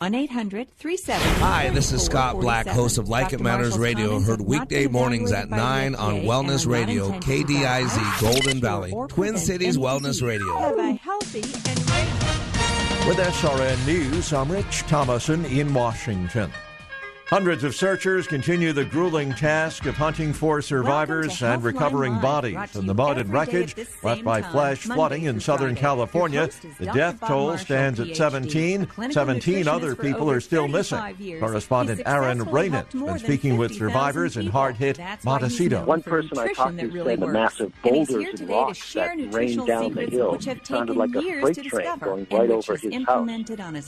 1 800 Hi, this is Scott Black, host of Like It Matters Radio, heard weekday mornings at 9 on Wellness Radio, KDIZ, Golden Valley, Twin Cities Wellness Radio. Have a healthy and With SRN News, I'm Rich Thomason in Washington. Hundreds of searchers continue the grueling task of hunting for survivors and recovering bodies in the mud and wreckage left by flash flooding in Southern California. The death toll stands at 17. 17 other people are still missing. Correspondent Aaron Raynett been speaking with survivors in hard-hit Montecito. One person I talked to said the massive boulders and rocks that rained down the hill sounded like a freight train going right over his house.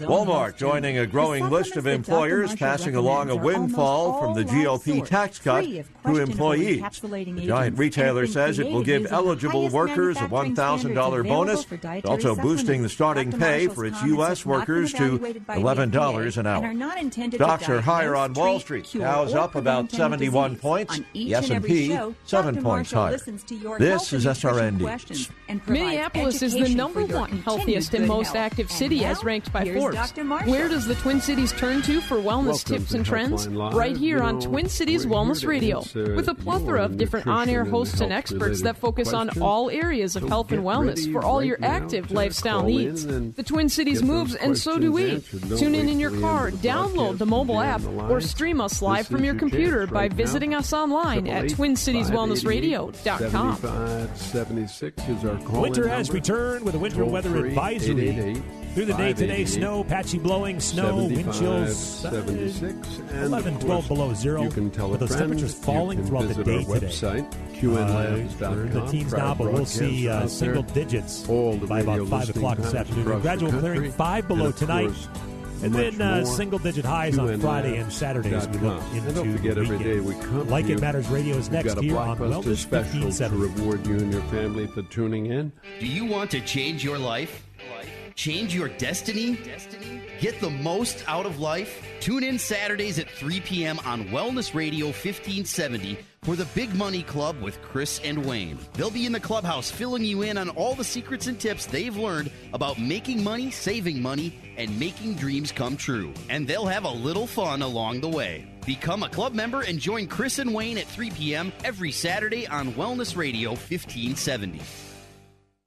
Walmart joining a growing list of employers passing along a windfall from the GOP tax cut to employees. The giant retailer says it will give eligible workers a $1,000 bonus, It's also boosting the starting pay for its U.S. workers to $11 an hour. Stocks are higher on Wall Street. Dow's up about 71 points. The S&P seven points higher. This is SRN News. Minneapolis is the number one healthiest and most active city as ranked by Forbes. Where does the Twin Cities turn to for wellness tips and trends? Right here on Twin Cities Wellness Radio, with a plethora of different on air hosts and experts that focus on all areas of health and wellness for all your active lifestyle needs. The Twin Cities moves, and so do we. Tune in in your car, download the mobile app, or stream us live from your computer by visiting us online at twincitieswellnessradio.com. 76 is our call Winter has returned with a winter weather advisory. Through the day today, snow, patchy blowing, snow, wind chills 76, and 11, 12 below zero. You can tell with those friend. temperatures You falling can throughout the day our today. website, Uh, qnlabs.com. we're in the teens Proud now, but we'll see uh, single digits by about 5 o'clock this listening afternoon. times Gradual across clearing 5 below And tonight. course, And then uh, single digit highs on Friday and Saturday as we look into And don't forget, the weekend. day we come Like It. Matters Radio is next got a here on blockbuster Wellness special to reward you and your family for tuning in. Do you want to change your life? Change your destiny? Get the most out of life? Tune in Saturdays at 3 p.m. on Wellness Radio 1570 for the Big Money Club with Chris and Wayne. They'll be in the clubhouse filling you in on all the secrets and tips they've learned about making money, saving money, and making dreams come true. And they'll have a little fun along the way. Become a club member and join Chris and Wayne at 3 p.m. every Saturday on Wellness Radio 1570.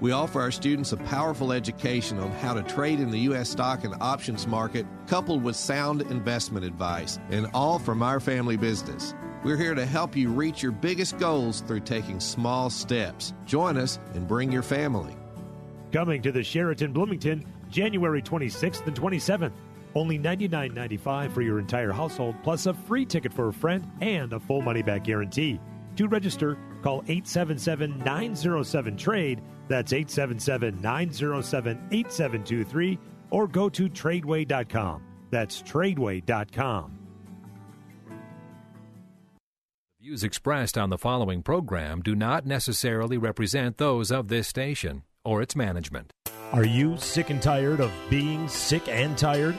We offer our students a powerful education on how to trade in the U.S. stock and options market, coupled with sound investment advice, and all from our family business. We're here to help you reach your biggest goals through taking small steps. Join us and bring your family. Coming to the Sheraton Bloomington January 26th and 27th. Only $99.95 for your entire household, plus a free ticket for a friend and a full money back guarantee. To register, call 877 907 TRADE. That's 877 907 8723. Or go to tradeway.com. That's tradeway.com. Views expressed on the following program do not necessarily represent those of this station or its management. Are you sick and tired of being sick and tired?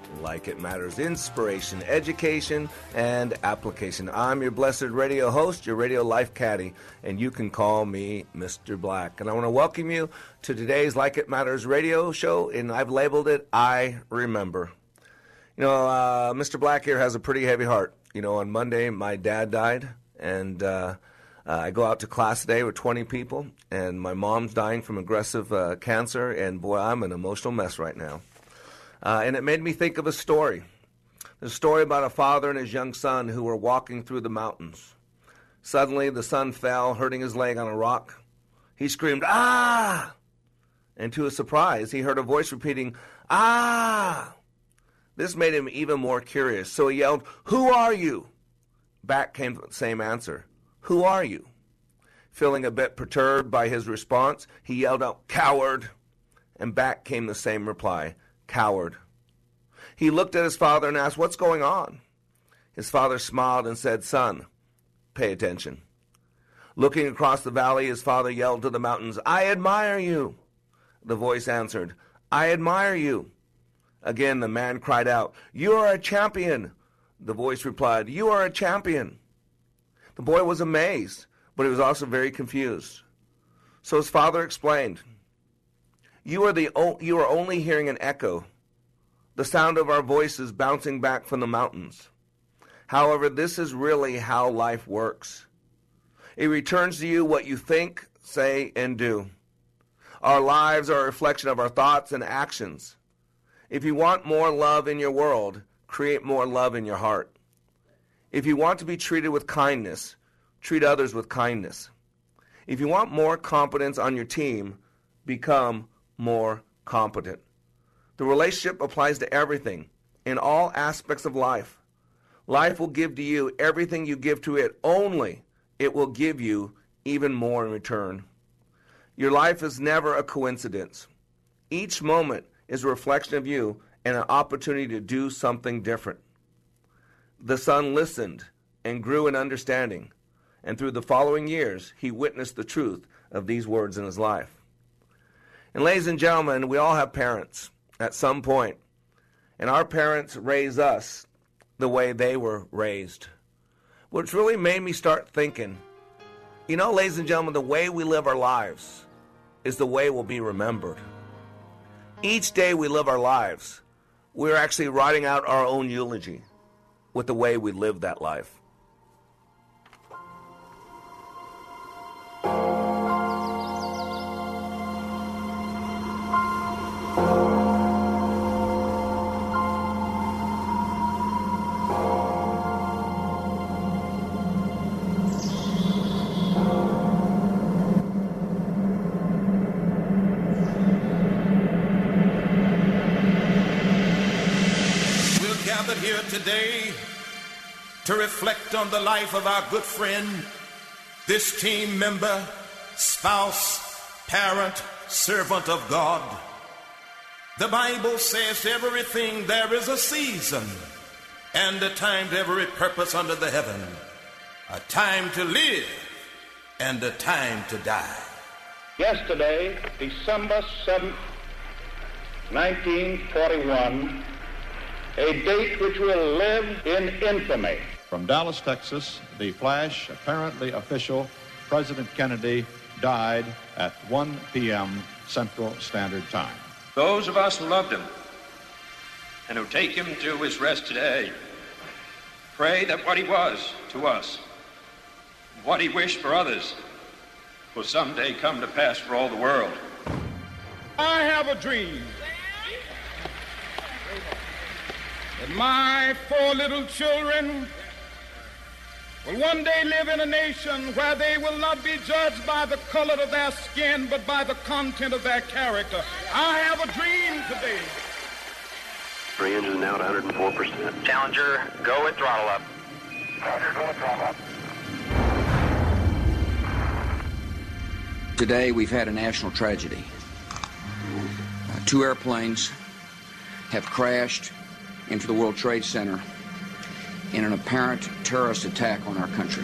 like it matters inspiration, education, and application. I'm your blessed radio host, your radio life caddy, and you can call me Mr. Black. And I want to welcome you to today's Like It Matters radio show, and I've labeled it I Remember. You know, uh, Mr. Black here has a pretty heavy heart. You know, on Monday, my dad died, and uh, uh, I go out to class today with 20 people, and my mom's dying from aggressive uh, cancer, and boy, I'm an emotional mess right now. Uh, and it made me think of a story. the story about a father and his young son who were walking through the mountains. Suddenly, the son fell, hurting his leg on a rock. He screamed, Ah! And to his surprise, he heard a voice repeating, Ah! This made him even more curious, so he yelled, Who are you? Back came the same answer, Who are you? Feeling a bit perturbed by his response, he yelled out, Coward! And back came the same reply, Coward. He looked at his father and asked, What's going on? His father smiled and said, Son, pay attention. Looking across the valley, his father yelled to the mountains, I admire you. The voice answered, I admire you. Again, the man cried out, You are a champion. The voice replied, You are a champion. The boy was amazed, but he was also very confused. So his father explained, you are, the, you are only hearing an echo, the sound of our voices bouncing back from the mountains. However, this is really how life works. It returns to you what you think, say, and do. Our lives are a reflection of our thoughts and actions. If you want more love in your world, create more love in your heart. If you want to be treated with kindness, treat others with kindness. If you want more competence on your team, become more competent. The relationship applies to everything, in all aspects of life. Life will give to you everything you give to it, only it will give you even more in return. Your life is never a coincidence. Each moment is a reflection of you and an opportunity to do something different. The son listened and grew in understanding, and through the following years, he witnessed the truth of these words in his life. And ladies and gentlemen, we all have parents at some point, and our parents raise us the way they were raised. Which really made me start thinking, you know, ladies and gentlemen, the way we live our lives is the way we'll be remembered. Each day we live our lives, we're actually writing out our own eulogy with the way we live that life. The life of our good friend, this team member, spouse, parent, servant of God. The Bible says everything there is a season and a time to every purpose under the heaven, a time to live and a time to die. Yesterday, December 7th, 1941, a date which will live in infamy. From Dallas, Texas, the flash, apparently official, President Kennedy died at 1 p.m. Central Standard Time. Those of us who loved him and who take him to his rest today pray that what he was to us, what he wished for others, will someday come to pass for all the world. I have a dream that my four little children will one day live in a nation where they will not be judged by the color of their skin, but by the content of their character. I have a dream today. Three engines now at 104%. Challenger, go at throttle up. Roger, go at throttle up. Today we've had a national tragedy. Uh, two airplanes have crashed into the World Trade Center in an apparent terrorist attack on our country.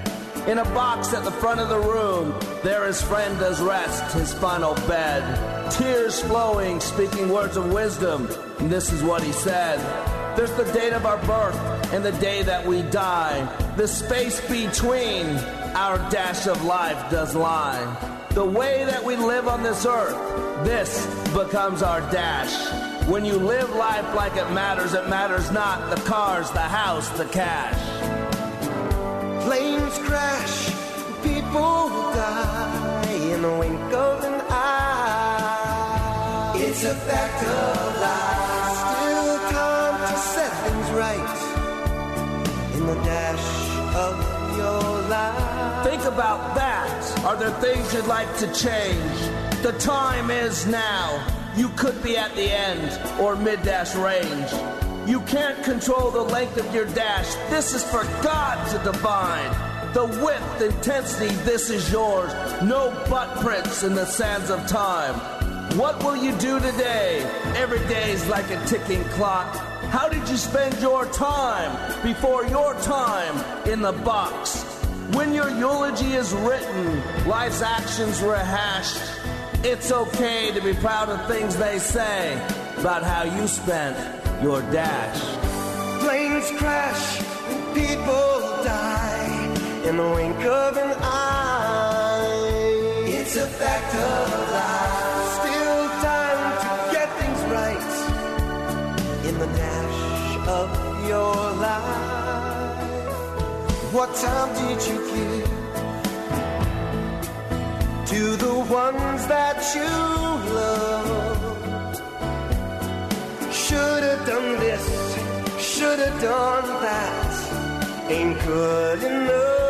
box at the front of the room, there his friend does rest his final bed. Tears flowing, speaking words of wisdom. And this is what he said There's the date of our birth and the day that we die. The space between our dash of life does lie. The way that we live on this earth, this becomes our dash. When you live life like it matters, it matters not the cars, the house, the cash. Planes crash, people die in the wink of an eye. It's a fact of life. Still time to set things right in the dash of your life. Think about that. Are there things you'd like to change? The time is now. You could be at the end or mid dash range. You can't control the length of your dash. This is for God to define. The width, intensity, this is yours. No butt prints in the sands of time. What will you do today? Every day's like a ticking clock. How did you spend your time before your time in the box? When your eulogy is written, life's actions rehashed, it's okay to be proud of things they say about how you spent your dash. Planes crash and people die in the wink of an eye. It's a fact of life. Still time to get things right in the dash of your life. What time did you give to the ones that you done this, should have done that. Ain't good enough.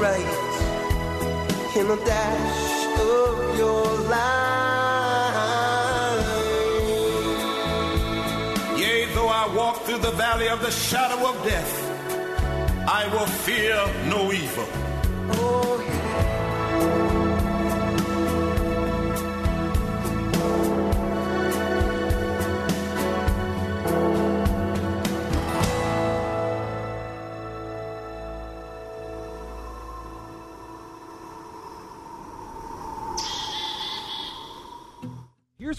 Right in a dash of your life. Yea, though I walk through the valley of the shadow of death, I will fear no evil. Oh,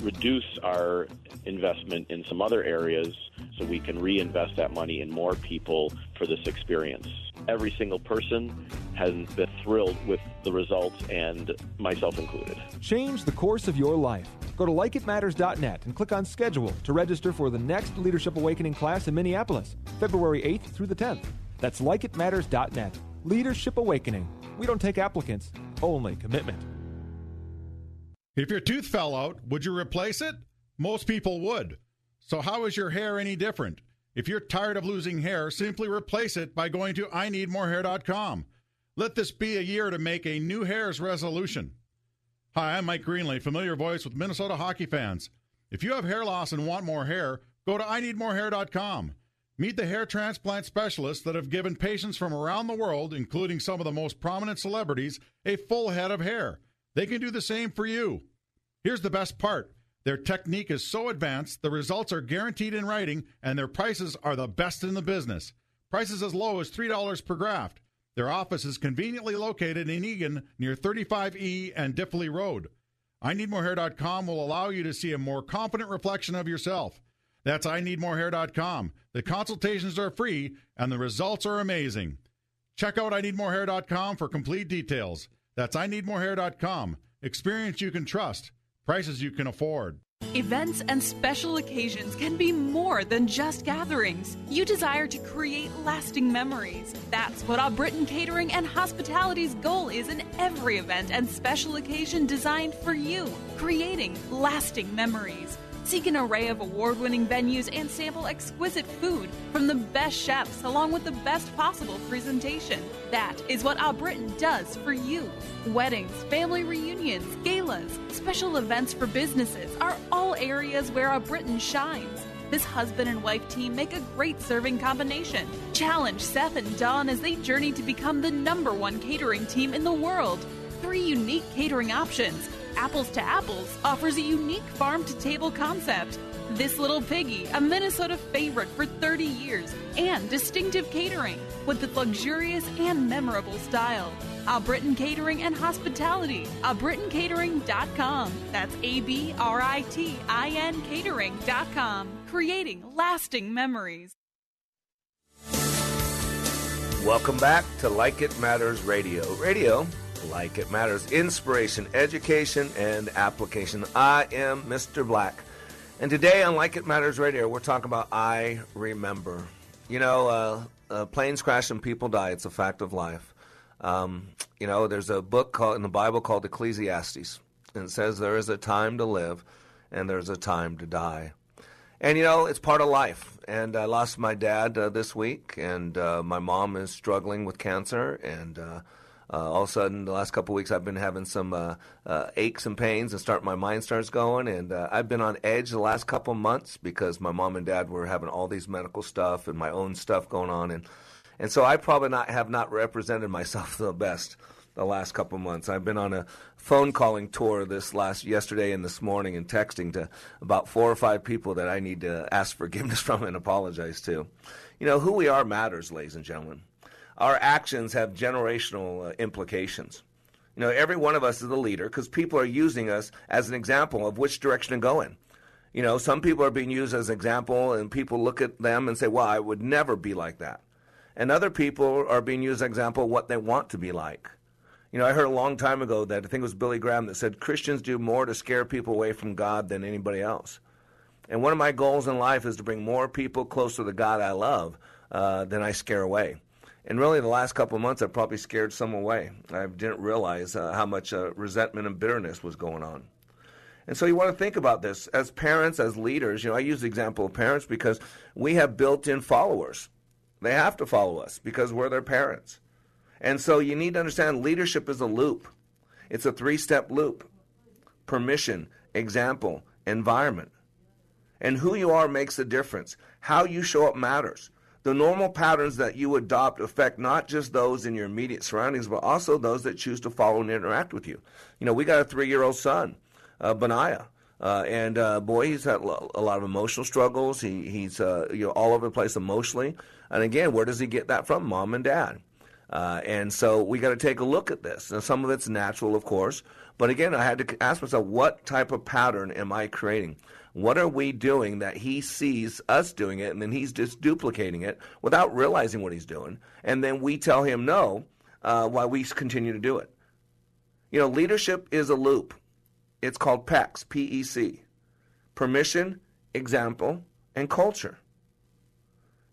reduce our investment in some other areas so we can reinvest that money in more people for this experience. Every single person has been thrilled with the results, and myself included. Change the course of your life. Go to likeitmatters.net and click on schedule to register for the next Leadership Awakening class in Minneapolis, February 8th through the 10th. That's likeitmatters.net. Leadership Awakening. We don't take applicants, only commitment. If your tooth fell out, would you replace it? Most people would. So, how is your hair any different? If you're tired of losing hair, simply replace it by going to IneedMoreHair.com. Let this be a year to make a new hairs resolution. Hi, I'm Mike Greenlay, familiar voice with Minnesota hockey fans. If you have hair loss and want more hair, go to IneedMoreHair.com. Meet the hair transplant specialists that have given patients from around the world, including some of the most prominent celebrities, a full head of hair. They can do the same for you. Here's the best part their technique is so advanced, the results are guaranteed in writing, and their prices are the best in the business. Prices as low as $3 per graft. Their office is conveniently located in Eagan near 35E and Diffley Road. IneedMoreHair.com will allow you to see a more confident reflection of yourself. That's IneedMoreHair.com. The consultations are free and the results are amazing. Check out IneedMoreHair.com for complete details. That's IneedMoreHair.com. Experience you can trust. Prices you can afford. Events and special occasions can be more than just gatherings. You desire to create lasting memories. That's what our Britain Catering and Hospitality's goal is in every event and special occasion designed for you, creating lasting memories. Seek an array of award winning venues and sample exquisite food from the best chefs along with the best possible presentation. That is what Our Britain does for you. Weddings, family reunions, galas, special events for businesses are all areas where Our Britain shines. This husband and wife team make a great serving combination. Challenge Seth and Don as they journey to become the number one catering team in the world. Three unique catering options Apples to Apples offers a unique farm to table concept. This Little Piggy, a Minnesota favorite for 30 years, and distinctive catering with the luxurious and memorable style. A Britain Catering and Hospitality, abritancatering.com. That's A B R I T I N catering.com. Creating lasting memories. Welcome back to Like It Matters Radio. Radio like it matters. Inspiration, education, and application. I am Mr. Black. And today on Like It Matters Radio, we're talking about I Remember. You know, uh, uh, planes crash and people die. It's a fact of life. Um, you know, there's a book called in the Bible called Ecclesiastes, and it says there is a time to live and there's a time to die. And you know, it's part of life. And I lost my dad uh, this week, and uh, my mom is struggling with cancer, and uh, uh, all of a sudden, the last couple weeks, I've been having some uh, uh, aches and pains, and start my mind starts going. And uh, I've been on edge the last couple months because my mom and dad were having all these medical stuff and my own stuff going on, and and so I probably not have not represented myself the best the last couple months. I've been on a phone calling tour this last yesterday and this morning, and texting to about four or five people that I need to ask forgiveness from and apologize to. You know, who we are matters, ladies and gentlemen our actions have generational uh, implications. You know, every one of us is a leader because people are using us as an example of which direction to go in. You know, some people are being used as an example, and people look at them and say, "Well, I would never be like that." And other people are being used as an example of what they want to be like. You know, I heard a long time ago that I think it was Billy Graham that said Christians do more to scare people away from God than anybody else. And one of my goals in life is to bring more people closer to the God I love uh, than I scare away. And really, the last couple of months, I probably scared some away. I didn't realize uh, how much uh, resentment and bitterness was going on. And so you want to think about this as parents, as leaders. You know, I use the example of parents because we have built-in followers. They have to follow us because we're their parents. And so you need to understand leadership is a loop. It's a three-step loop. Permission, example, environment. And who you are makes a difference. How you show up matters. The normal patterns that you adopt affect not just those in your immediate surroundings, but also those that choose to follow and interact with you. You know, we got a three-year-old son uh, Benaiah. Uh, and uh, boy, he's had a lot of emotional struggles. He, he's uh, you know all over the place emotionally. And again, where does he get that from? Mom and dad. Uh, and so we got to take a look at this. Now, some of it's natural, of course, but again, I had to ask myself, what type of pattern am I creating? What are we doing that he sees us doing it, and then he's just duplicating it without realizing what he's doing, and then we tell him no uh, while we continue to do it? You know, leadership is a loop. It's called PEC, P-E-C. Permission, example, and culture.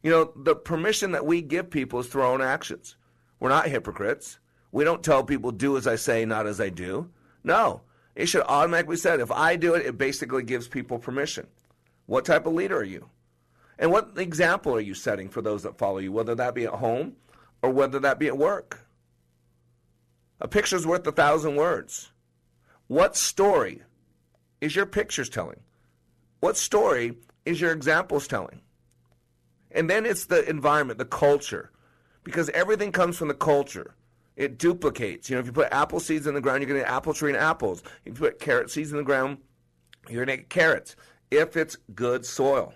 You know, the permission that we give people is through our own actions. We're not hypocrites. We don't tell people, do as I say, not as I do. No. It should automatically say, if I do it, it basically gives people permission. What type of leader are you? And what example are you setting for those that follow you, whether that be at home or whether that be at work? A picture's worth a thousand words. What story is your pictures telling? What story is your examples telling? And then it's the environment, the culture, because everything comes from the culture. It duplicates. You know, if you put apple seeds in the ground, you're going to get apple tree and apples. If you put carrot seeds in the ground, you're going to get carrots if it's good soil.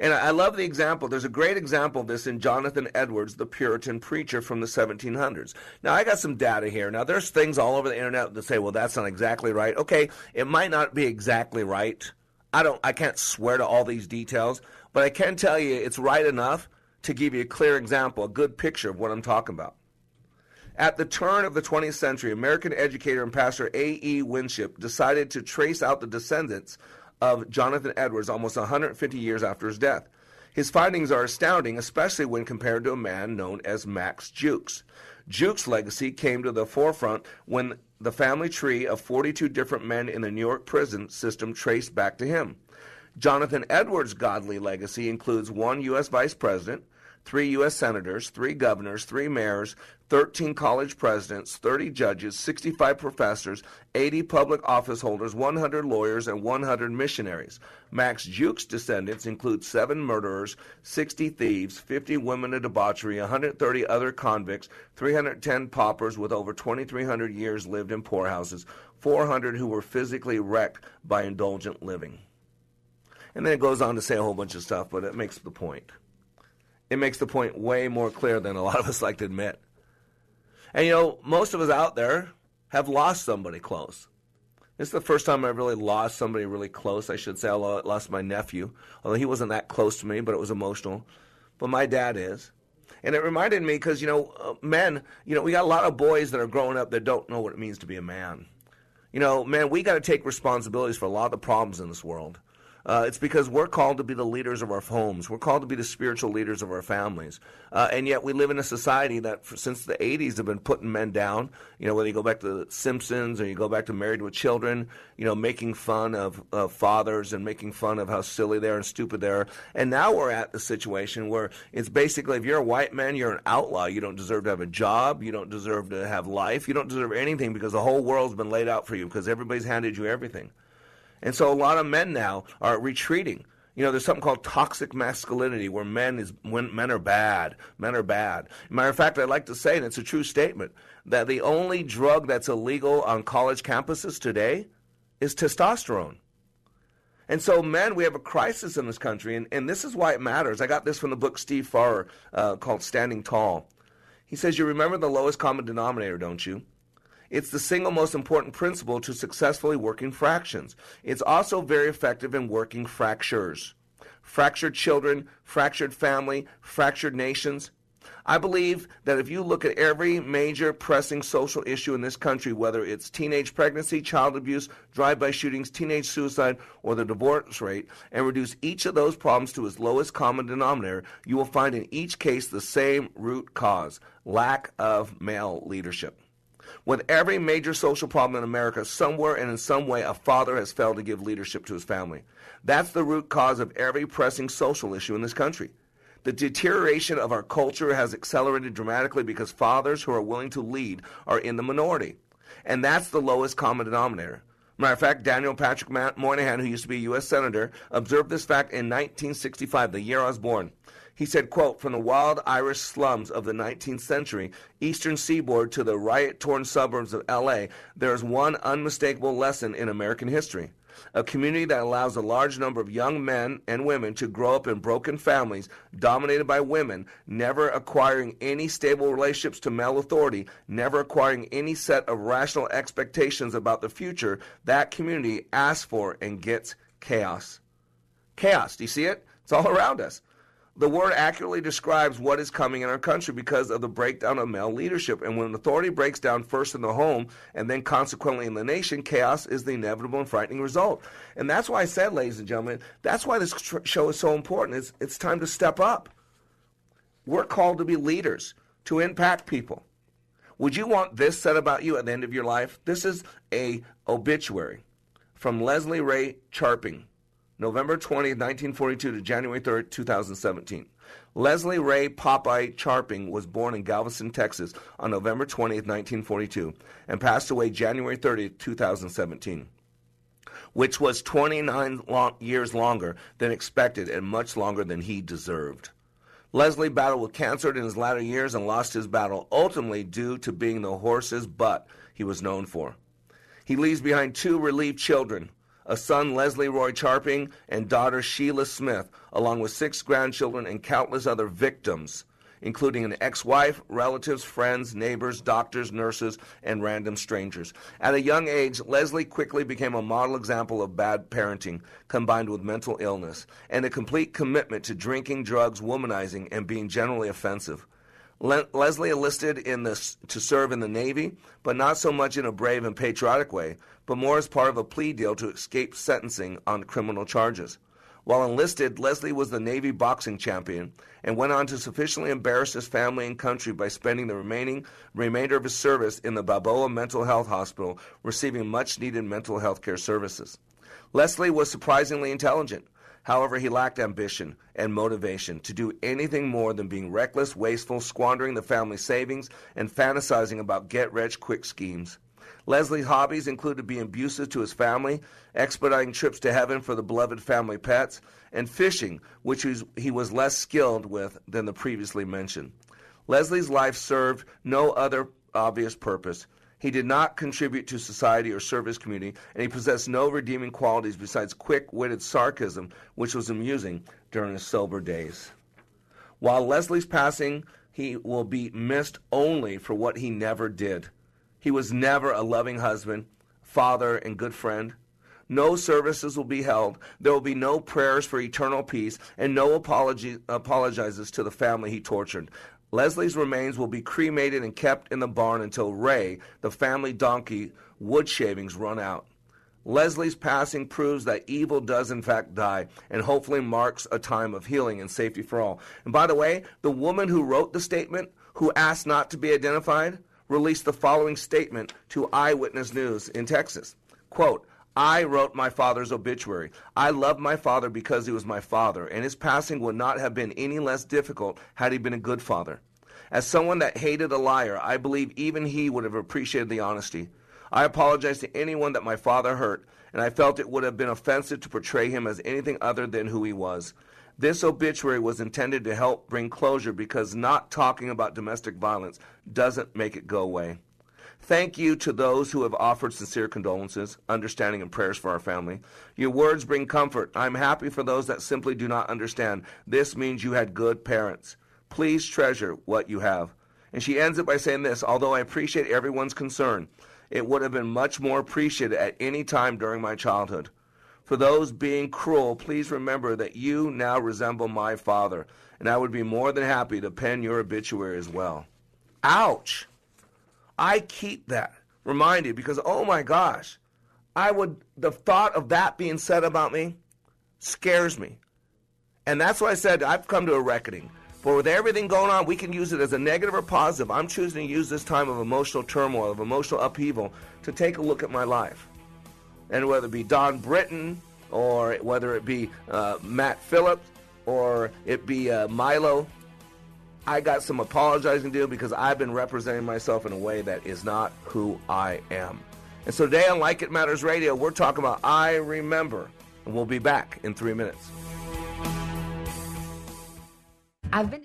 And I love the example. There's a great example of this in Jonathan Edwards, the Puritan preacher from the 1700s. Now, I got some data here. Now, there's things all over the internet that say, well, that's not exactly right. Okay, it might not be exactly right. I don't, I can't swear to all these details, but I can tell you it's right enough to give you a clear example, a good picture of what I'm talking about. At the turn of the 20th century, American educator and pastor A.E. Winship decided to trace out the descendants of Jonathan Edwards almost 150 years after his death. His findings are astounding, especially when compared to a man known as Max Jukes. Jukes' legacy came to the forefront when the family tree of 42 different men in the New York prison system traced back to him. Jonathan Edwards' godly legacy includes one U.S. vice president, three U.S. senators, three governors, three mayors, 13 college presidents, 30 judges, 65 professors, 80 public office holders, 100 lawyers, and 100 missionaries. Max Jukes' descendants include seven murderers, 60 thieves, 50 women of debauchery, 130 other convicts, 310 paupers with over 2,300 years lived in poorhouses, 400 who were physically wrecked by indulgent living. And then it goes on to say a whole bunch of stuff, but it makes the point. It makes the point way more clear than a lot of us like to admit. And you know, most of us out there have lost somebody close. This is the first time I've really lost somebody really close. I should say I lost my nephew, although he wasn't that close to me, but it was emotional. But my dad is. And it reminded me because, you know, uh, men, you know, we got a lot of boys that are growing up that don't know what it means to be a man. You know, man, we got to take responsibilities for a lot of the problems in this world. Uh, it's because we're called to be the leaders of our homes. We're called to be the spiritual leaders of our families. Uh, and yet we live in a society that, for, since the 80s, have been putting men down. You know, whether you go back to The Simpsons or you go back to Married with Children, you know, making fun of, of fathers and making fun of how silly they are and stupid they are. And now we're at the situation where it's basically if you're a white man, you're an outlaw. You don't deserve to have a job. You don't deserve to have life. You don't deserve anything because the whole world's been laid out for you because everybody's handed you everything. And so a lot of men now are retreating. You know, there's something called toxic masculinity where men is when men are bad. Men are bad. Matter of fact, I'd like to say, and it's a true statement, that the only drug that's illegal on college campuses today is testosterone. And so, men, we have a crisis in this country, and, and this is why it matters. I got this from the book Steve Farrar uh, called Standing Tall. He says, You remember the lowest common denominator, don't you? It's the single most important principle to successfully working fractions. It's also very effective in working fractures. Fractured children, fractured family, fractured nations. I believe that if you look at every major pressing social issue in this country, whether it's teenage pregnancy, child abuse, drive by shootings, teenage suicide, or the divorce rate, and reduce each of those problems to its lowest common denominator, you will find in each case the same root cause lack of male leadership. With every major social problem in America, somewhere and in some way, a father has failed to give leadership to his family. That's the root cause of every pressing social issue in this country. The deterioration of our culture has accelerated dramatically because fathers who are willing to lead are in the minority. And that's the lowest common denominator. Matter of fact, Daniel Patrick Moynihan, who used to be a U.S. Senator, observed this fact in 1965, the year I was born. He said, quote, from the wild Irish slums of the 19th century, eastern seaboard to the riot-torn suburbs of L.A., there is one unmistakable lesson in American history a community that allows a large number of young men and women to grow up in broken families dominated by women, never acquiring any stable relationships to male authority, never acquiring any set of rational expectations about the future, that community asks for and gets chaos. Chaos, do you see it? It's all around us. The word accurately describes what is coming in our country because of the breakdown of male leadership. And when authority breaks down first in the home and then consequently in the nation, chaos is the inevitable and frightening result. And that's why I said, ladies and gentlemen, that's why this show is so important. It's, it's time to step up. We're called to be leaders, to impact people. Would you want this said about you at the end of your life? This is a obituary from Leslie Ray Charping. November 20, 1942 to January 3, 2017. Leslie Ray Popeye Charping was born in Galveston, Texas on November 20, 1942, and passed away January 30, 2017, which was 29 long years longer than expected and much longer than he deserved. Leslie battled with cancer in his latter years and lost his battle, ultimately due to being the horse's butt he was known for. He leaves behind two relieved children, a son, Leslie Roy Charping, and daughter, Sheila Smith, along with six grandchildren and countless other victims, including an ex wife, relatives, friends, neighbors, doctors, nurses, and random strangers. At a young age, Leslie quickly became a model example of bad parenting combined with mental illness and a complete commitment to drinking, drugs, womanizing, and being generally offensive. Le- Leslie enlisted in the, to serve in the Navy, but not so much in a brave and patriotic way, but more as part of a plea deal to escape sentencing on criminal charges. While enlisted, Leslie was the Navy boxing champion and went on to sufficiently embarrass his family and country by spending the remaining remainder of his service in the Balboa Mental Health Hospital, receiving much needed mental health care services. Leslie was surprisingly intelligent. However, he lacked ambition and motivation to do anything more than being reckless, wasteful, squandering the family savings, and fantasizing about get rich quick schemes. Leslie's hobbies included being abusive to his family, expediting trips to heaven for the beloved family pets, and fishing, which he was less skilled with than the previously mentioned. Leslie's life served no other obvious purpose he did not contribute to society or serve his community, and he possessed no redeeming qualities besides quick witted sarcasm, which was amusing during his sober days. While Leslie's passing, he will be missed only for what he never did. He was never a loving husband, father, and good friend. No services will be held. There will be no prayers for eternal peace, and no apology, apologizes to the family he tortured. Leslie's remains will be cremated and kept in the barn until Ray, the family donkey, wood shavings run out. Leslie's passing proves that evil does in fact die and hopefully marks a time of healing and safety for all. And by the way, the woman who wrote the statement, who asked not to be identified, released the following statement to Eyewitness News in Texas. Quote, I wrote my father's obituary. I loved my father because he was my father, and his passing would not have been any less difficult had he been a good father. As someone that hated a liar, I believe even he would have appreciated the honesty. I apologize to anyone that my father hurt, and I felt it would have been offensive to portray him as anything other than who he was. This obituary was intended to help bring closure because not talking about domestic violence doesn't make it go away. Thank you to those who have offered sincere condolences, understanding, and prayers for our family. Your words bring comfort. I'm happy for those that simply do not understand. This means you had good parents. Please treasure what you have. And she ends it by saying this Although I appreciate everyone's concern, it would have been much more appreciated at any time during my childhood. For those being cruel, please remember that you now resemble my father, and I would be more than happy to pen your obituary as well. Ouch! I keep that reminded because, oh my gosh, I would, the thought of that being said about me scares me. And that's why I said I've come to a reckoning. But with everything going on, we can use it as a negative or positive. I'm choosing to use this time of emotional turmoil, of emotional upheaval, to take a look at my life. And whether it be Don Britton, or whether it be uh, Matt Phillips, or it be uh, Milo, I got some apologizing to do because I've been representing myself in a way that is not who I am. And so today on Like It Matters Radio, we're talking about I Remember. And we'll be back in three minutes. I've been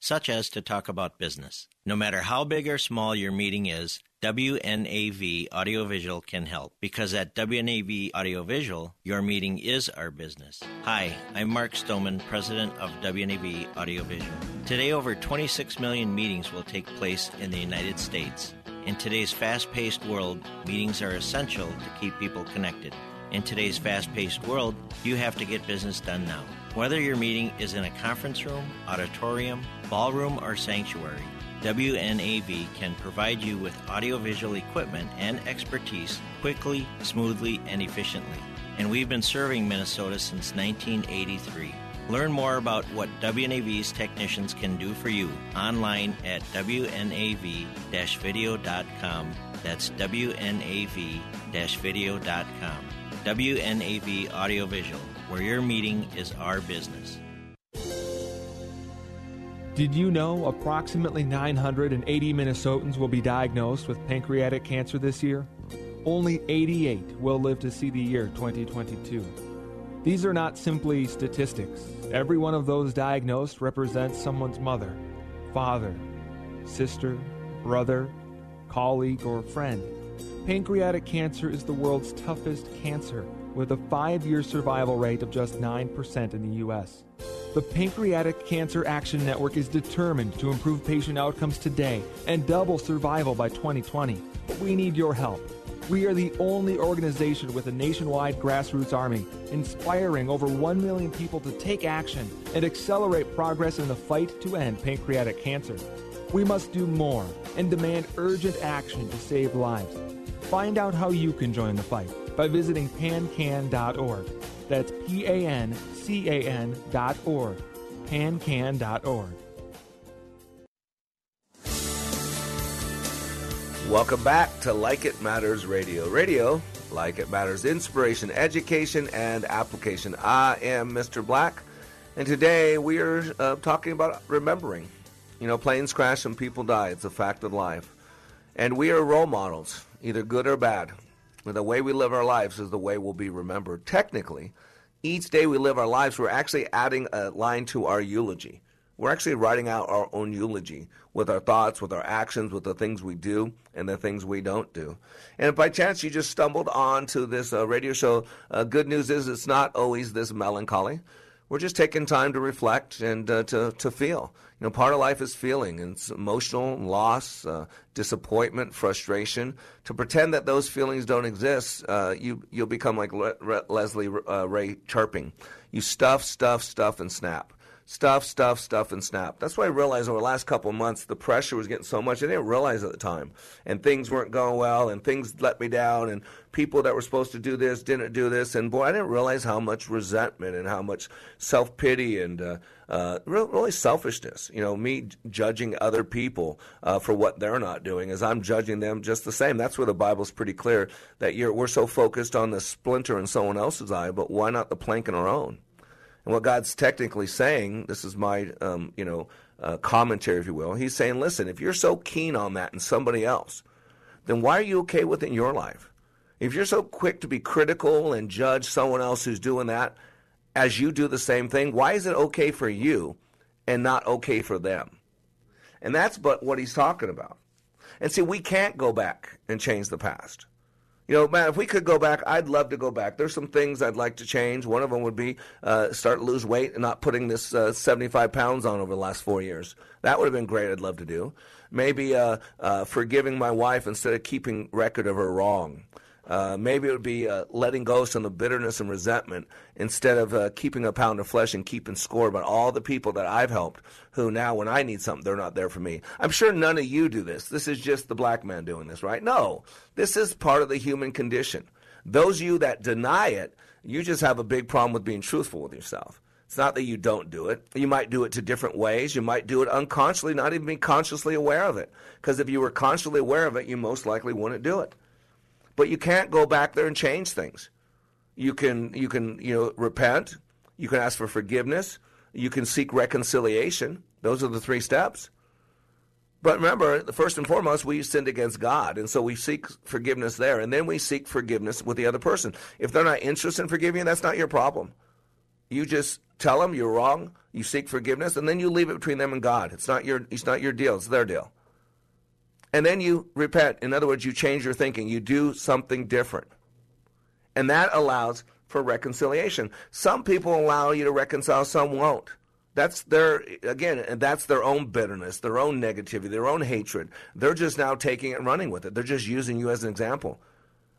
such as to talk about business. No matter how big or small your meeting is, WNAV Audiovisual can help because at WNAV Audiovisual, your meeting is our business. Hi, I'm Mark Stoneman, president of WNAV Audiovisual. Today, over 26 million meetings will take place in the United States. In today's fast paced world, meetings are essential to keep people connected. In today's fast paced world, you have to get business done now. Whether your meeting is in a conference room, auditorium, ballroom, or sanctuary, WNAV can provide you with audiovisual equipment and expertise quickly, smoothly, and efficiently. And we've been serving Minnesota since 1983. Learn more about what WNAV's technicians can do for you online at WNAV video.com. That's WNAV video.com. WNAV Audiovisual, where your meeting is our business. Did you know approximately 980 Minnesotans will be diagnosed with pancreatic cancer this year? Only 88 will live to see the year 2022. These are not simply statistics. Every one of those diagnosed represents someone's mother, father, sister, brother, colleague, or friend. Pancreatic cancer is the world's toughest cancer, with a five year survival rate of just 9% in the U.S. The Pancreatic Cancer Action Network is determined to improve patient outcomes today and double survival by 2020. But we need your help. We are the only organization with a nationwide grassroots army, inspiring over 1 million people to take action and accelerate progress in the fight to end pancreatic cancer. We must do more and demand urgent action to save lives. Find out how you can join the fight by visiting pancan.org. That's P A N C A N dot org. Pancan.org. Welcome back to Like It Matters Radio. Radio, like it matters, inspiration, education, and application. I am Mr. Black, and today we are uh, talking about remembering. You know, planes crash and people die. It's a fact of life. And we are role models, either good or bad. The way we live our lives is the way we'll be remembered. Technically, each day we live our lives, we're actually adding a line to our eulogy. We're actually writing out our own eulogy with our thoughts, with our actions, with the things we do and the things we don't do. And if by chance you just stumbled onto this uh, radio show, uh, good news is it's not always this melancholy. We're just taking time to reflect and uh, to, to feel. You know, part of life is feeling, and it's emotional, loss, uh, disappointment, frustration. To pretend that those feelings don't exist, uh, you, you'll become like Le- Re- Leslie uh, Ray chirping. You stuff, stuff, stuff, and snap. Stuff, stuff, stuff, and snap. That's why I realized over the last couple months the pressure was getting so much. I didn't realize at the time. And things weren't going well, and things let me down, and people that were supposed to do this didn't do this. And boy, I didn't realize how much resentment and how much self pity and uh, uh, really selfishness. You know, me judging other people uh, for what they're not doing as I'm judging them just the same. That's where the Bible's pretty clear that we're so focused on the splinter in someone else's eye, but why not the plank in our own? And what God's technically saying, this is my, um, you know, uh, commentary, if you will. He's saying, listen, if you're so keen on that in somebody else, then why are you okay with it in your life? If you're so quick to be critical and judge someone else who's doing that as you do the same thing, why is it okay for you and not okay for them? And that's but what he's talking about. And see, we can't go back and change the past. You know, man, if we could go back, I'd love to go back. There's some things I'd like to change. One of them would be uh, start to lose weight and not putting this uh, 75 pounds on over the last four years. That would have been great. I'd love to do. Maybe uh, uh forgiving my wife instead of keeping record of her wrong. Uh, maybe it would be uh, letting go some of the bitterness and resentment instead of uh, keeping a pound of flesh and keeping score about all the people that I've helped who now, when I need something, they're not there for me. I'm sure none of you do this. This is just the black man doing this, right? No, this is part of the human condition. Those of you that deny it, you just have a big problem with being truthful with yourself. It's not that you don't do it. You might do it to different ways. You might do it unconsciously, not even be consciously aware of it. Because if you were consciously aware of it, you most likely wouldn't do it. But you can't go back there and change things. You can you can you know repent, you can ask for forgiveness, you can seek reconciliation. Those are the three steps. But remember, first and foremost, we sinned against God, and so we seek forgiveness there, and then we seek forgiveness with the other person. If they're not interested in forgiving you, that's not your problem. You just tell them you're wrong, you seek forgiveness, and then you leave it between them and God. It's not your it's not your deal, it's their deal. And then you repent. In other words, you change your thinking. You do something different. And that allows for reconciliation. Some people allow you to reconcile, some won't. That's their, again, that's their own bitterness, their own negativity, their own hatred. They're just now taking it and running with it. They're just using you as an example.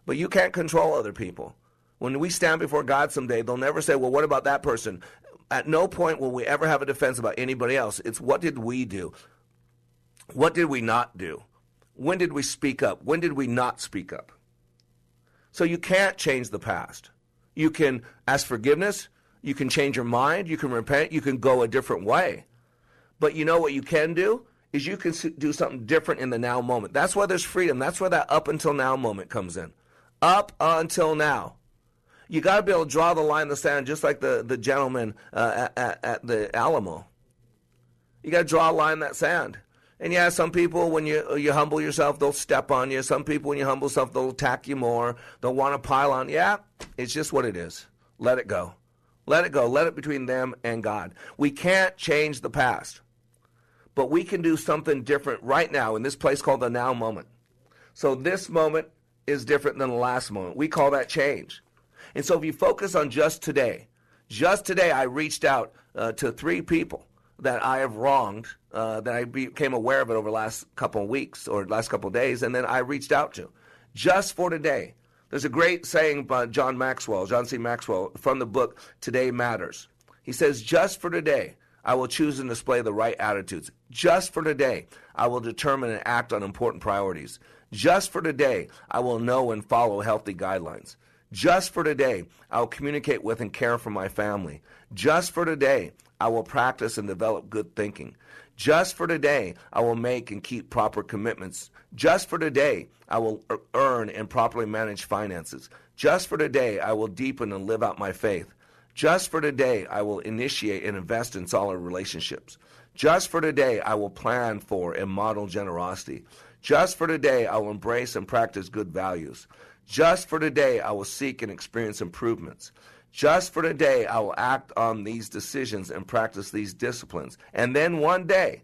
But you can't control other people. When we stand before God someday, they'll never say, well, what about that person? At no point will we ever have a defense about anybody else. It's what did we do? What did we not do? When did we speak up? When did we not speak up? So you can't change the past. You can ask forgiveness. You can change your mind. You can repent. You can go a different way. But you know what you can do? Is you can do something different in the now moment. That's why there's freedom. That's where that up until now moment comes in. Up until now. You got to be able to draw the line in the sand, just like the, the gentleman uh, at, at the Alamo. You got to draw a line in that sand. And yeah, some people, when you you humble yourself, they'll step on you. Some people, when you humble yourself, they'll attack you more. They'll want to pile on. Yeah, it's just what it is. Let it go. Let it go. Let it between them and God. We can't change the past, but we can do something different right now in this place called the now moment. So this moment is different than the last moment. We call that change. And so if you focus on just today, just today, I reached out uh, to three people that I have wronged, uh, that I became aware of it over the last couple of weeks or last couple of days, and then I reached out to just for today. There's a great saying by John Maxwell, John C. Maxwell, from the book Today Matters. He says, Just for today, I will choose and display the right attitudes. Just for today, I will determine and act on important priorities. Just for today, I will know and follow healthy guidelines. Just for today, I will communicate with and care for my family. Just for today, I will practice and develop good thinking. Just for today, I will make and keep proper commitments. Just for today, I will earn and properly manage finances. Just for today, I will deepen and live out my faith. Just for today, I will initiate and invest in solid relationships. Just for today, I will plan for and model generosity. Just for today, I will embrace and practice good values. Just for today, I will seek and experience improvements. Just for today, I will act on these decisions and practice these disciplines. And then one day,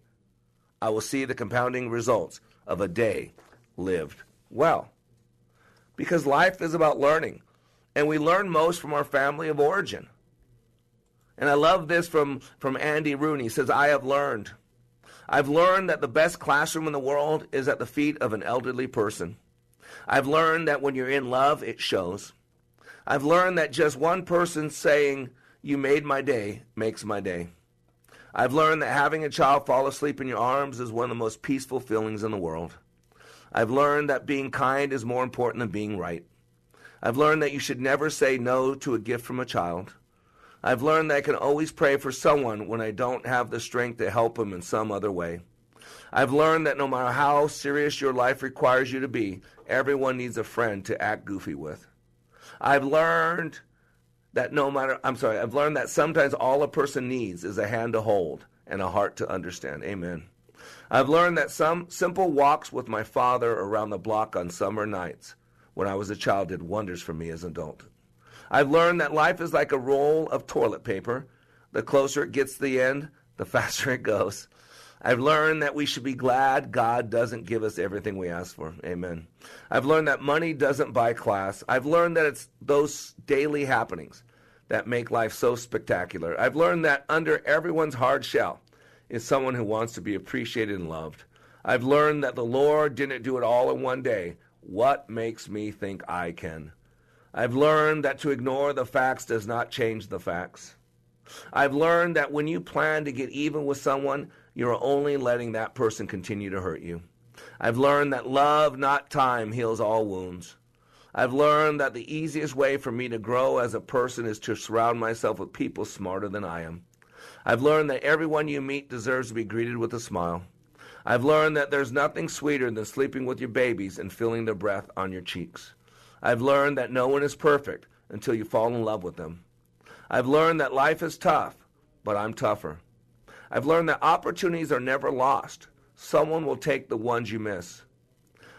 I will see the compounding results of a day lived well. Because life is about learning, and we learn most from our family of origin. And I love this from, from Andy Rooney. He says, I have learned. I've learned that the best classroom in the world is at the feet of an elderly person. I've learned that when you're in love, it shows. I've learned that just one person saying, You made my day, makes my day. I've learned that having a child fall asleep in your arms is one of the most peaceful feelings in the world. I've learned that being kind is more important than being right. I've learned that you should never say no to a gift from a child. I've learned that I can always pray for someone when I don't have the strength to help them in some other way. I've learned that no matter how serious your life requires you to be, everyone needs a friend to act goofy with. I've learned that no matter, I'm sorry, I've learned that sometimes all a person needs is a hand to hold and a heart to understand. Amen. I've learned that some simple walks with my father around the block on summer nights when I was a child did wonders for me as an adult. I've learned that life is like a roll of toilet paper. The closer it gets to the end, the faster it goes. I've learned that we should be glad God doesn't give us everything we ask for. Amen. I've learned that money doesn't buy class. I've learned that it's those daily happenings that make life so spectacular. I've learned that under everyone's hard shell is someone who wants to be appreciated and loved. I've learned that the Lord didn't do it all in one day. What makes me think I can? I've learned that to ignore the facts does not change the facts. I've learned that when you plan to get even with someone, you're only letting that person continue to hurt you. I've learned that love, not time, heals all wounds. I've learned that the easiest way for me to grow as a person is to surround myself with people smarter than I am. I've learned that everyone you meet deserves to be greeted with a smile. I've learned that there's nothing sweeter than sleeping with your babies and feeling their breath on your cheeks. I've learned that no one is perfect until you fall in love with them. I've learned that life is tough, but I'm tougher. I've learned that opportunities are never lost. Someone will take the ones you miss.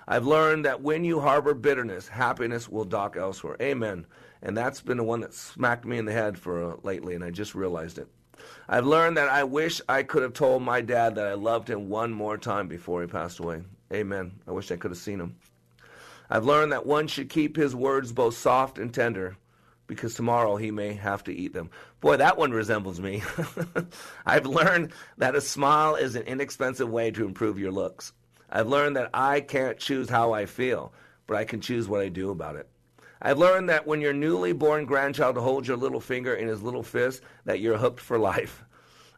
I've learned that when you harbor bitterness, happiness will dock elsewhere. Amen. And that's been the one that smacked me in the head for uh, lately, and I just realized it. I've learned that I wish I could have told my dad that I loved him one more time before he passed away. Amen. I wish I could have seen him. I've learned that one should keep his words both soft and tender because tomorrow he may have to eat them. Boy, that one resembles me. I've learned that a smile is an inexpensive way to improve your looks. I've learned that I can't choose how I feel, but I can choose what I do about it. I've learned that when your newly born grandchild holds your little finger in his little fist, that you're hooked for life.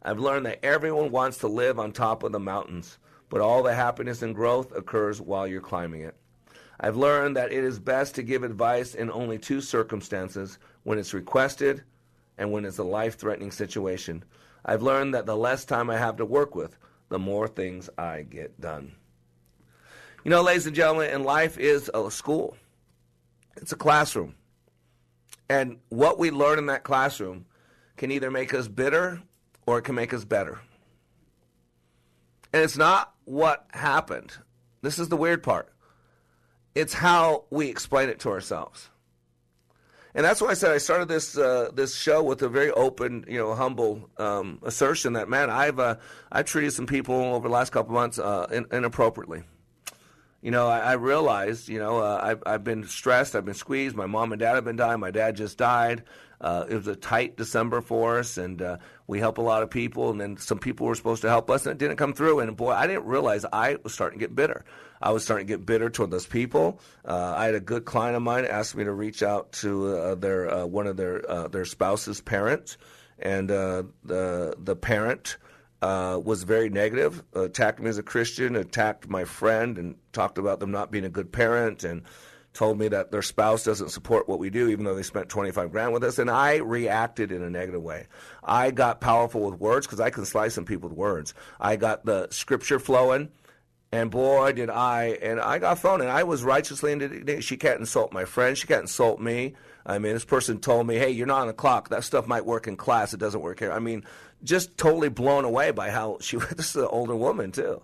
I've learned that everyone wants to live on top of the mountains, but all the happiness and growth occurs while you're climbing it. I've learned that it is best to give advice in only two circumstances when it's requested and when it's a life threatening situation. I've learned that the less time I have to work with, the more things I get done. You know, ladies and gentlemen, in life is a school. It's a classroom. And what we learn in that classroom can either make us bitter or it can make us better. And it's not what happened. This is the weird part. It's how we explain it to ourselves. And that's why I said I started this uh, this show with a very open, you know, humble um, assertion that man, I've uh, I've treated some people over the last couple months uh, in, inappropriately you know, I, I realized, you know, uh, I've, I've been stressed, I've been squeezed. My mom and dad have been dying. My dad just died. Uh, it was a tight December for us, and uh, we help a lot of people. And then some people were supposed to help us, and it didn't come through. And boy, I didn't realize I was starting to get bitter. I was starting to get bitter toward those people. Uh, I had a good client of mine ask me to reach out to uh, their uh, one of their uh, their spouse's parents, and uh, the the parent uh, was very negative, attacked me as a Christian, attacked my friend, and talked about them not being a good parent, and told me that their spouse doesn't support what we do, even though they spent 25 grand with us. And I reacted in a negative way. I got powerful with words because I can slice some people with words. I got the scripture flowing. And boy, did I, and I got thrown, and I was righteously indignant. She can't insult my friend. She can't insult me. I mean, this person told me, hey, you're not on the clock. That stuff might work in class. It doesn't work here. I mean, just totally blown away by how she, this is an older woman, too.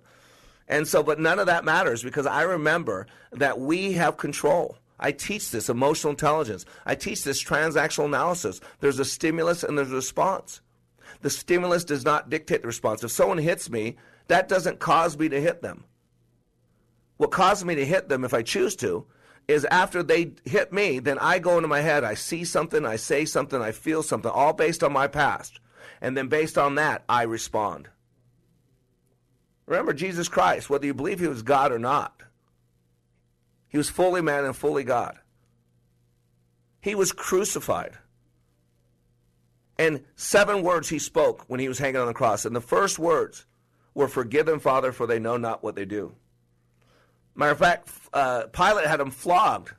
And so, but none of that matters because I remember that we have control. I teach this emotional intelligence. I teach this transactional analysis. There's a stimulus and there's a response. The stimulus does not dictate the response. If someone hits me, that doesn't cause me to hit them. What causes me to hit them, if I choose to, is after they hit me, then I go into my head. I see something, I say something, I feel something, all based on my past. And then based on that, I respond. Remember Jesus Christ, whether you believe he was God or not, he was fully man and fully God. He was crucified. And seven words he spoke when he was hanging on the cross. And the first words were, Forgive them, Father, for they know not what they do. Matter of fact, uh, Pilate had him flogged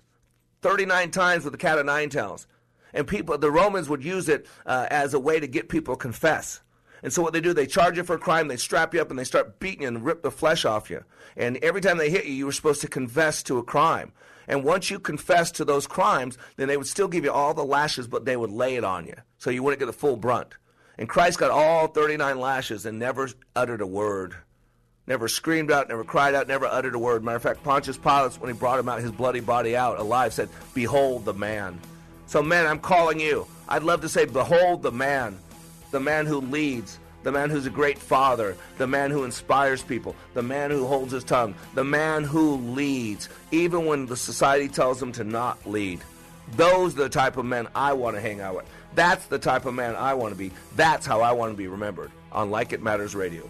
39 times with the cat of nine tails. And people, the Romans would use it uh, as a way to get people to confess. And so what they do, they charge you for a crime, they strap you up, and they start beating you and rip the flesh off you. And every time they hit you, you were supposed to confess to a crime. And once you confessed to those crimes, then they would still give you all the lashes, but they would lay it on you. So you wouldn't get the full brunt. And Christ got all 39 lashes and never uttered a word. Never screamed out, never cried out, never uttered a word. Matter of fact, Pontius Pilate, when he brought him out, his bloody body out alive, said, Behold the man. So, man, I'm calling you. I'd love to say, Behold the man, the man who leads, the man who's a great father, the man who inspires people, the man who holds his tongue, the man who leads, even when the society tells him to not lead. Those are the type of men I want to hang out with. That's the type of man I want to be. That's how I want to be remembered on Like It Matters Radio.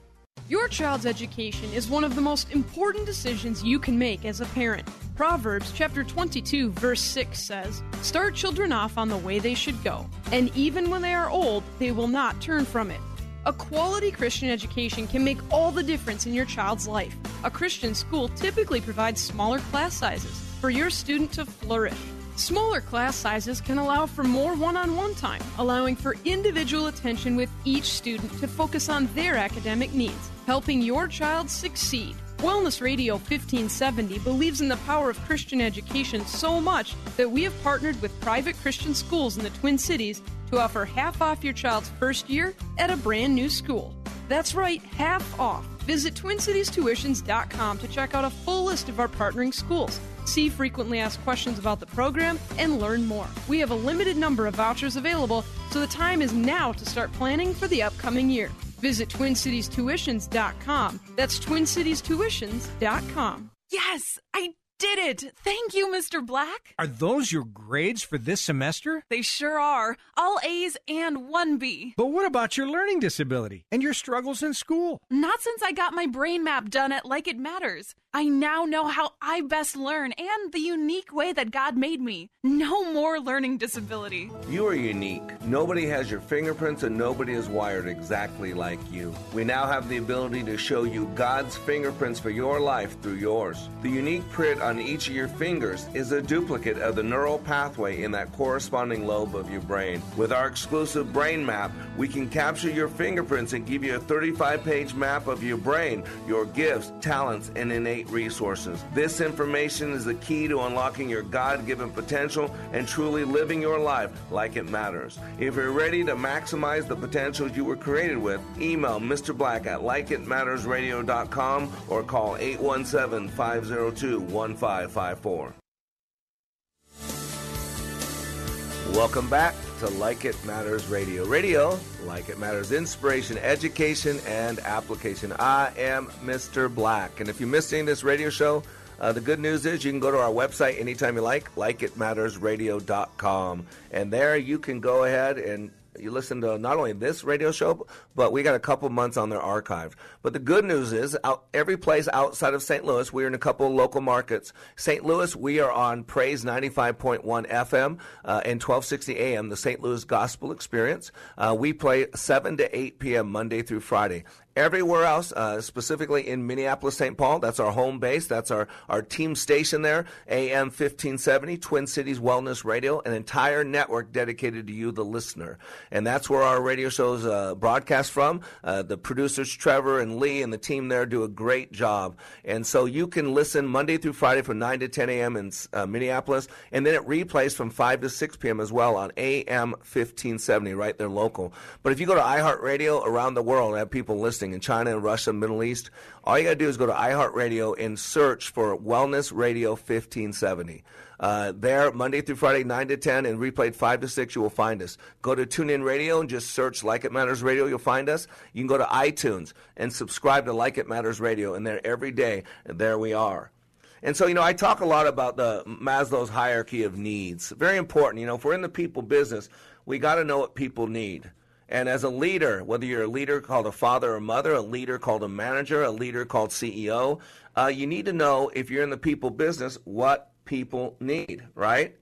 Your child's education is one of the most important decisions you can make as a parent. Proverbs chapter 22 verse 6 says, "Start children off on the way they should go, and even when they are old, they will not turn from it." A quality Christian education can make all the difference in your child's life. A Christian school typically provides smaller class sizes for your student to flourish. Smaller class sizes can allow for more one on one time, allowing for individual attention with each student to focus on their academic needs, helping your child succeed. Wellness Radio 1570 believes in the power of Christian education so much that we have partnered with private Christian schools in the Twin Cities to offer half off your child's first year at a brand new school. That's right, half off. Visit TwinCitiesTuitions.com to check out a full list of our partnering schools. See frequently asked questions about the program and learn more. We have a limited number of vouchers available, so the time is now to start planning for the upcoming year. Visit TwinCitiesTuitions.com. That's TwinCitiesTuitions.com. Yes, I did it! Thank you, Mr. Black. Are those your grades for this semester? They sure are. All A's and one B. But what about your learning disability and your struggles in school? Not since I got my brain map done at Like It Matters. I now know how I best learn and the unique way that God made me. No more learning disability. You are unique. Nobody has your fingerprints and nobody is wired exactly like you. We now have the ability to show you God's fingerprints for your life through yours. The unique print on each of your fingers is a duplicate of the neural pathway in that corresponding lobe of your brain. With our exclusive brain map, we can capture your fingerprints and give you a 35 page map of your brain, your gifts, talents, and innate resources. This information is the key to unlocking your God given potential and truly living your life like it matters. If you're ready to maximize the potentials you were created with, email Mr. Black at likeitmattersradio.com or call 817 502 1554. Welcome back to Like It Matters Radio. Radio, like it matters, inspiration, education, and application. I am Mr. Black. And if you missed any of this radio show, uh, the good news is you can go to our website anytime you like, likeitmattersradio.com. And there you can go ahead and you listen to not only this radio show, but we got a couple months on their archive. But the good news is, out, every place outside of St. Louis, we're in a couple local markets. St. Louis, we are on Praise 95.1 FM uh, and 1260 AM, the St. Louis Gospel Experience. Uh, we play 7 to 8 p.m. Monday through Friday. Everywhere else, uh, specifically in Minneapolis, St. Paul, that's our home base. That's our, our team station there, AM 1570, Twin Cities Wellness Radio, an entire network dedicated to you, the listener. And that's where our radio shows uh, broadcast from. Uh, the producers, Trevor and Lee, and the team there do a great job. And so you can listen Monday through Friday from 9 to 10 a.m. in uh, Minneapolis, and then it replays from 5 to 6 p.m. as well on AM 1570, right there local. But if you go to iHeartRadio around the world, I have people listening in China Russia, Middle East. All you got to do is go to iHeartRadio and search for Wellness Radio 1570. Uh, there, Monday through Friday, 9 to 10, and replayed 5 to 6, you will find us. Go to TuneIn Radio and just search Like It Matters Radio, you'll find us. You can go to iTunes and subscribe to Like It Matters Radio, and there every day, and there we are. And so, you know, I talk a lot about the Maslow's hierarchy of needs. Very important. You know, if we're in the people business, we got to know what people need. And as a leader, whether you're a leader called a father or mother, a leader called a manager, a leader called CEO, uh, you need to know if you're in the people business what people need, right?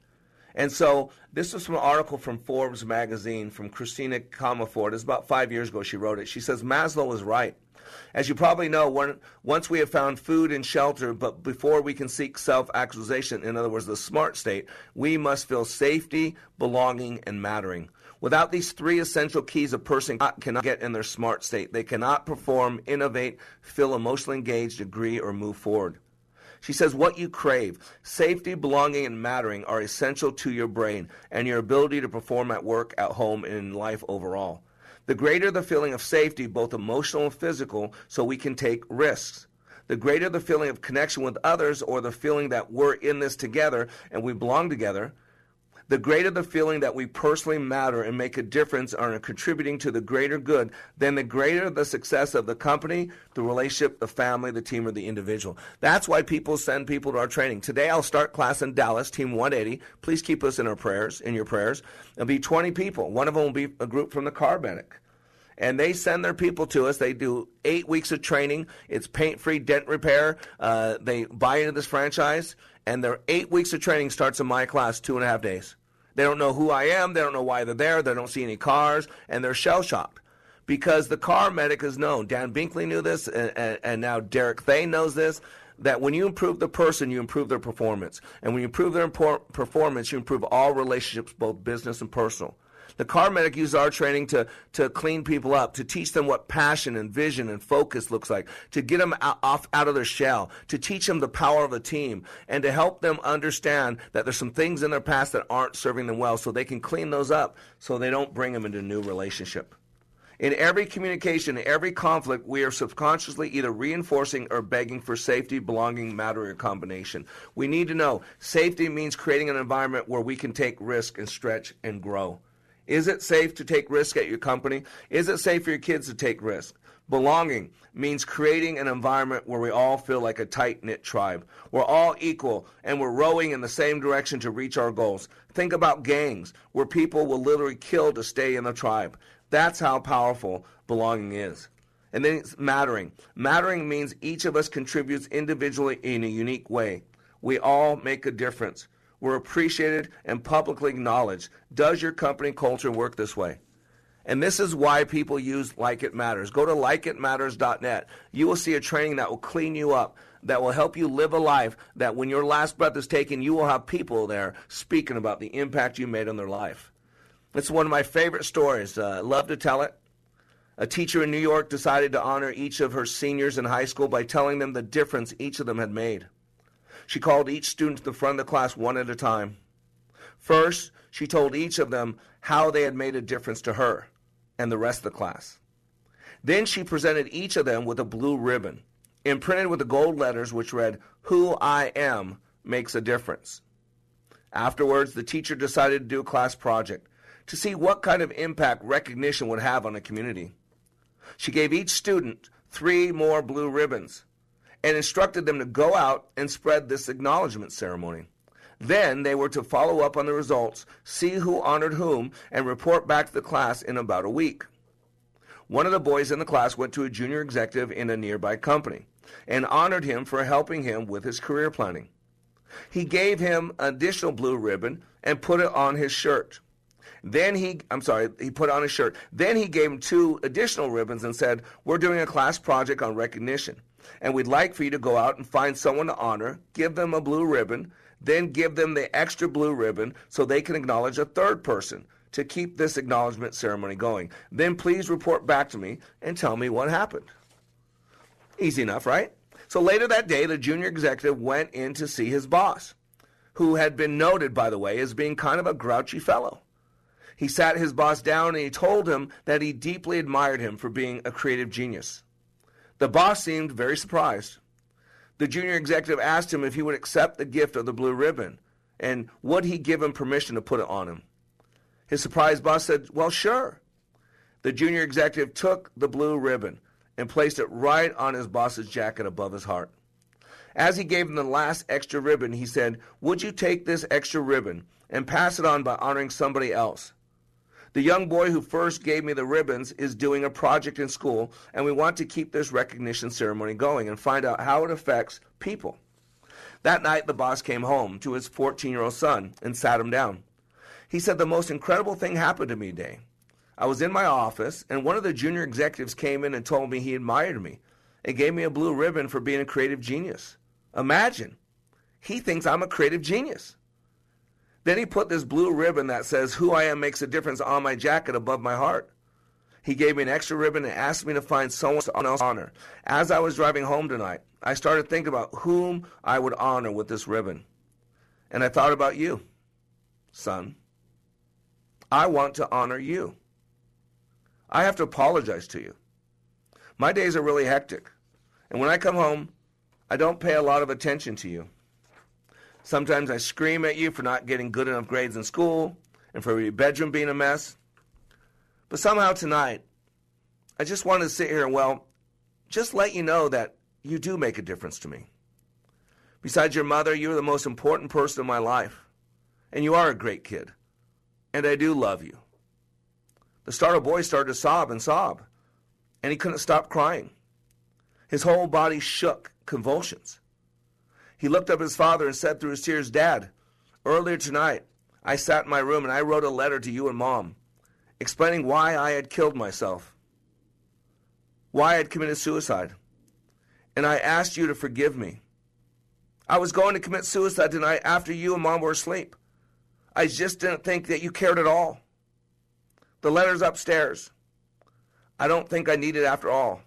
And so this was from an article from Forbes magazine from Christina Comaford. It's about five years ago she wrote it. She says Maslow was right. As you probably know, when, once we have found food and shelter, but before we can seek self actualization, in other words, the smart state, we must feel safety, belonging, and mattering. Without these three essential keys, a person cannot get in their smart state. They cannot perform, innovate, feel emotionally engaged, agree, or move forward. She says, What you crave, safety, belonging, and mattering are essential to your brain and your ability to perform at work, at home, and in life overall. The greater the feeling of safety, both emotional and physical, so we can take risks. The greater the feeling of connection with others or the feeling that we're in this together and we belong together, the greater the feeling that we personally matter and make a difference and are contributing to the greater good, then the greater the success of the company, the relationship, the family, the team, or the individual. That's why people send people to our training. Today I'll start class in Dallas, Team 180. Please keep us in our prayers, in your prayers. There'll be 20 people. One of them will be a group from the car and they send their people to us. They do eight weeks of training. It's paint free dent repair. Uh, they buy into this franchise, and their eight weeks of training starts in my class, two and a half days. They don't know who I am. They don't know why they're there. They don't see any cars, and they're shell shocked because the car medic is known. Dan Binkley knew this, and, and, and now Derek Thane knows this. That when you improve the person, you improve their performance, and when you improve their performance, you improve all relationships, both business and personal. The car medic uses our training to, to clean people up, to teach them what passion and vision and focus looks like, to get them out, off out of their shell, to teach them the power of a team, and to help them understand that there's some things in their past that aren't serving them well so they can clean those up so they don't bring them into a new relationship. In every communication, in every conflict, we are subconsciously either reinforcing or begging for safety, belonging, matter, or combination. We need to know safety means creating an environment where we can take risk and stretch and grow. Is it safe to take risk at your company? Is it safe for your kids to take risk? Belonging means creating an environment where we all feel like a tight knit tribe. We're all equal and we're rowing in the same direction to reach our goals. Think about gangs where people will literally kill to stay in the tribe. That's how powerful belonging is. And then it's mattering. Mattering means each of us contributes individually in a unique way. We all make a difference were appreciated and publicly acknowledged. Does your company culture work this way? And this is why people use Like It Matters. Go to likeitmatters.net. You will see a training that will clean you up, that will help you live a life that when your last breath is taken, you will have people there speaking about the impact you made on their life. It's one of my favorite stories. Uh, love to tell it. A teacher in New York decided to honor each of her seniors in high school by telling them the difference each of them had made. She called each student to the front of the class one at a time. First, she told each of them how they had made a difference to her and the rest of the class. Then she presented each of them with a blue ribbon, imprinted with the gold letters which read, Who I am makes a difference. Afterwards, the teacher decided to do a class project to see what kind of impact recognition would have on a community. She gave each student three more blue ribbons and instructed them to go out and spread this acknowledgement ceremony. Then they were to follow up on the results, see who honored whom, and report back to the class in about a week. One of the boys in the class went to a junior executive in a nearby company and honored him for helping him with his career planning. He gave him an additional blue ribbon and put it on his shirt. Then he, I'm sorry, he put on his shirt. Then he gave him two additional ribbons and said, We're doing a class project on recognition. And we'd like for you to go out and find someone to honor, give them a blue ribbon, then give them the extra blue ribbon so they can acknowledge a third person to keep this acknowledgement ceremony going. Then please report back to me and tell me what happened. Easy enough, right? So later that day, the junior executive went in to see his boss, who had been noted, by the way, as being kind of a grouchy fellow. He sat his boss down and he told him that he deeply admired him for being a creative genius. The boss seemed very surprised. The junior executive asked him if he would accept the gift of the blue ribbon and would he give him permission to put it on him. His surprised boss said, Well, sure. The junior executive took the blue ribbon and placed it right on his boss's jacket above his heart. As he gave him the last extra ribbon, he said, Would you take this extra ribbon and pass it on by honoring somebody else? The young boy who first gave me the ribbons is doing a project in school, and we want to keep this recognition ceremony going and find out how it affects people. That night, the boss came home to his 14 year old son and sat him down. He said, The most incredible thing happened to me today. I was in my office, and one of the junior executives came in and told me he admired me and gave me a blue ribbon for being a creative genius. Imagine, he thinks I'm a creative genius. Then he put this blue ribbon that says, Who I am makes a difference on my jacket above my heart. He gave me an extra ribbon and asked me to find someone else to honor. As I was driving home tonight, I started thinking about whom I would honor with this ribbon. And I thought about you, son. I want to honor you. I have to apologize to you. My days are really hectic. And when I come home, I don't pay a lot of attention to you. Sometimes I scream at you for not getting good enough grades in school and for your bedroom being a mess. But somehow tonight, I just wanted to sit here and, well, just let you know that you do make a difference to me. Besides your mother, you're the most important person in my life. And you are a great kid and I do love you. The startled boy started to sob and sob, and he couldn't stop crying. His whole body shook, convulsions. He looked up at his father and said through his tears, Dad, earlier tonight, I sat in my room and I wrote a letter to you and Mom, explaining why I had killed myself, why I had committed suicide, and I asked you to forgive me. I was going to commit suicide tonight after you and Mom were asleep. I just didn't think that you cared at all. The letter's upstairs. I don't think I need it after all.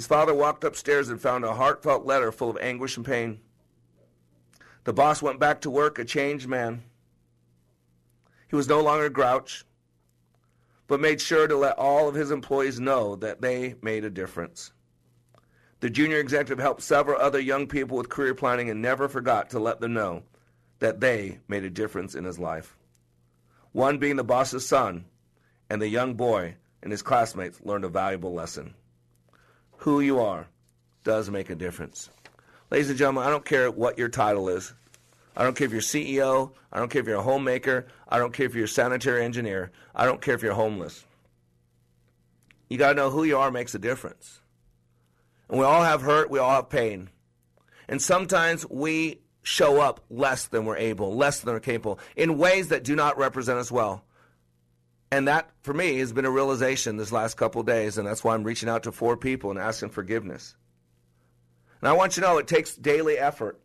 His father walked upstairs and found a heartfelt letter full of anguish and pain. The boss went back to work a changed man. He was no longer a grouch, but made sure to let all of his employees know that they made a difference. The junior executive helped several other young people with career planning and never forgot to let them know that they made a difference in his life. One being the boss's son, and the young boy and his classmates learned a valuable lesson. Who you are does make a difference. Ladies and gentlemen, I don't care what your title is. I don't care if you're CEO. I don't care if you're a homemaker. I don't care if you're a sanitary engineer. I don't care if you're homeless. You got to know who you are makes a difference. And we all have hurt, we all have pain. And sometimes we show up less than we're able, less than we're capable, in ways that do not represent us well. And that, for me, has been a realization this last couple days, and that's why I'm reaching out to four people and asking forgiveness. And I want you to know it takes daily effort.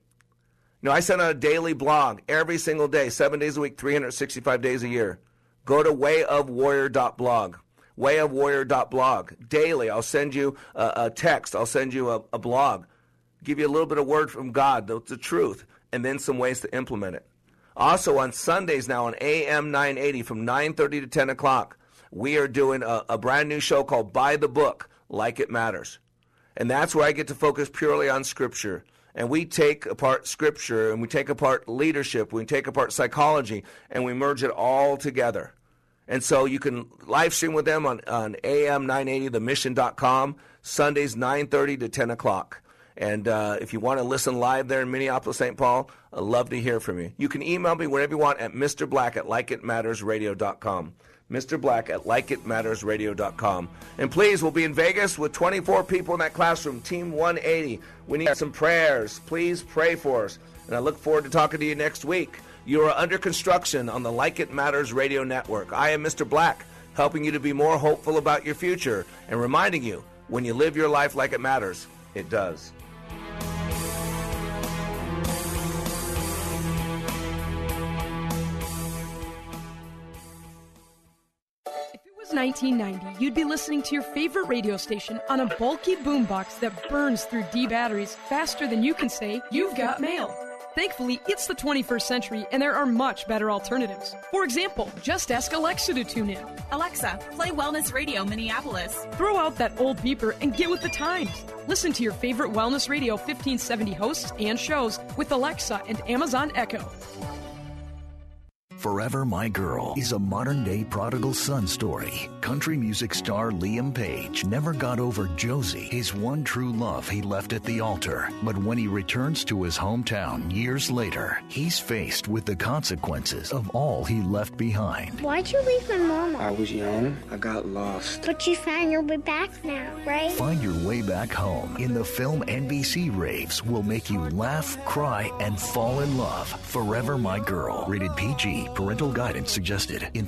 You know, I send out a daily blog every single day, seven days a week, 365 days a year. Go to wayofwarrior.blog. Wayofwarrior.blog. Daily, I'll send you a, a text, I'll send you a, a blog give you a little bit of word from God, the, the truth, and then some ways to implement it. Also on Sundays now on AM 980 from 9:30 to 10 o'clock, we are doing a, a brand new show called By the Book, Like It Matters, and that's where I get to focus purely on Scripture. And we take apart Scripture, and we take apart leadership, we take apart psychology, and we merge it all together. And so you can live stream with them on, on AM 980, themission.com, Sundays 9.30 to 10 o'clock. And uh, if you want to listen live there in Minneapolis, St. Paul, I'd love to hear from you. You can email me whenever you want at Mr. Black at likeitmattersradio.com. Mr. Black at likeitmattersradio.com. And please, we'll be in Vegas with 24 people in that classroom, Team 180. We need some prayers. Please pray for us. And I look forward to talking to you next week. You are under construction on the Like It Matters radio network. I am Mr. Black, helping you to be more hopeful about your future and reminding you when you live your life like it matters, it does. 1990, you'd be listening to your favorite radio station on a bulky boombox that burns through D batteries faster than you can say, You've got mail. Thankfully, it's the 21st century and there are much better alternatives. For example, just ask Alexa to tune in. Alexa, play Wellness Radio Minneapolis. Throw out that old beeper and get with the times. Listen to your favorite Wellness Radio 1570 hosts and shows with Alexa and Amazon Echo. Forever My Girl is a modern day prodigal son story. Country music star Liam Page never got over Josie, his one true love he left at the altar. But when he returns to his hometown years later, he's faced with the consequences of all he left behind. Why'd you leave my mama? I was young. I got lost. But you found your way back now, right? Find your way back home in the film NBC Raves will make you laugh, cry, and fall in love. Forever My Girl. Rated PG. Parental guidance suggested. In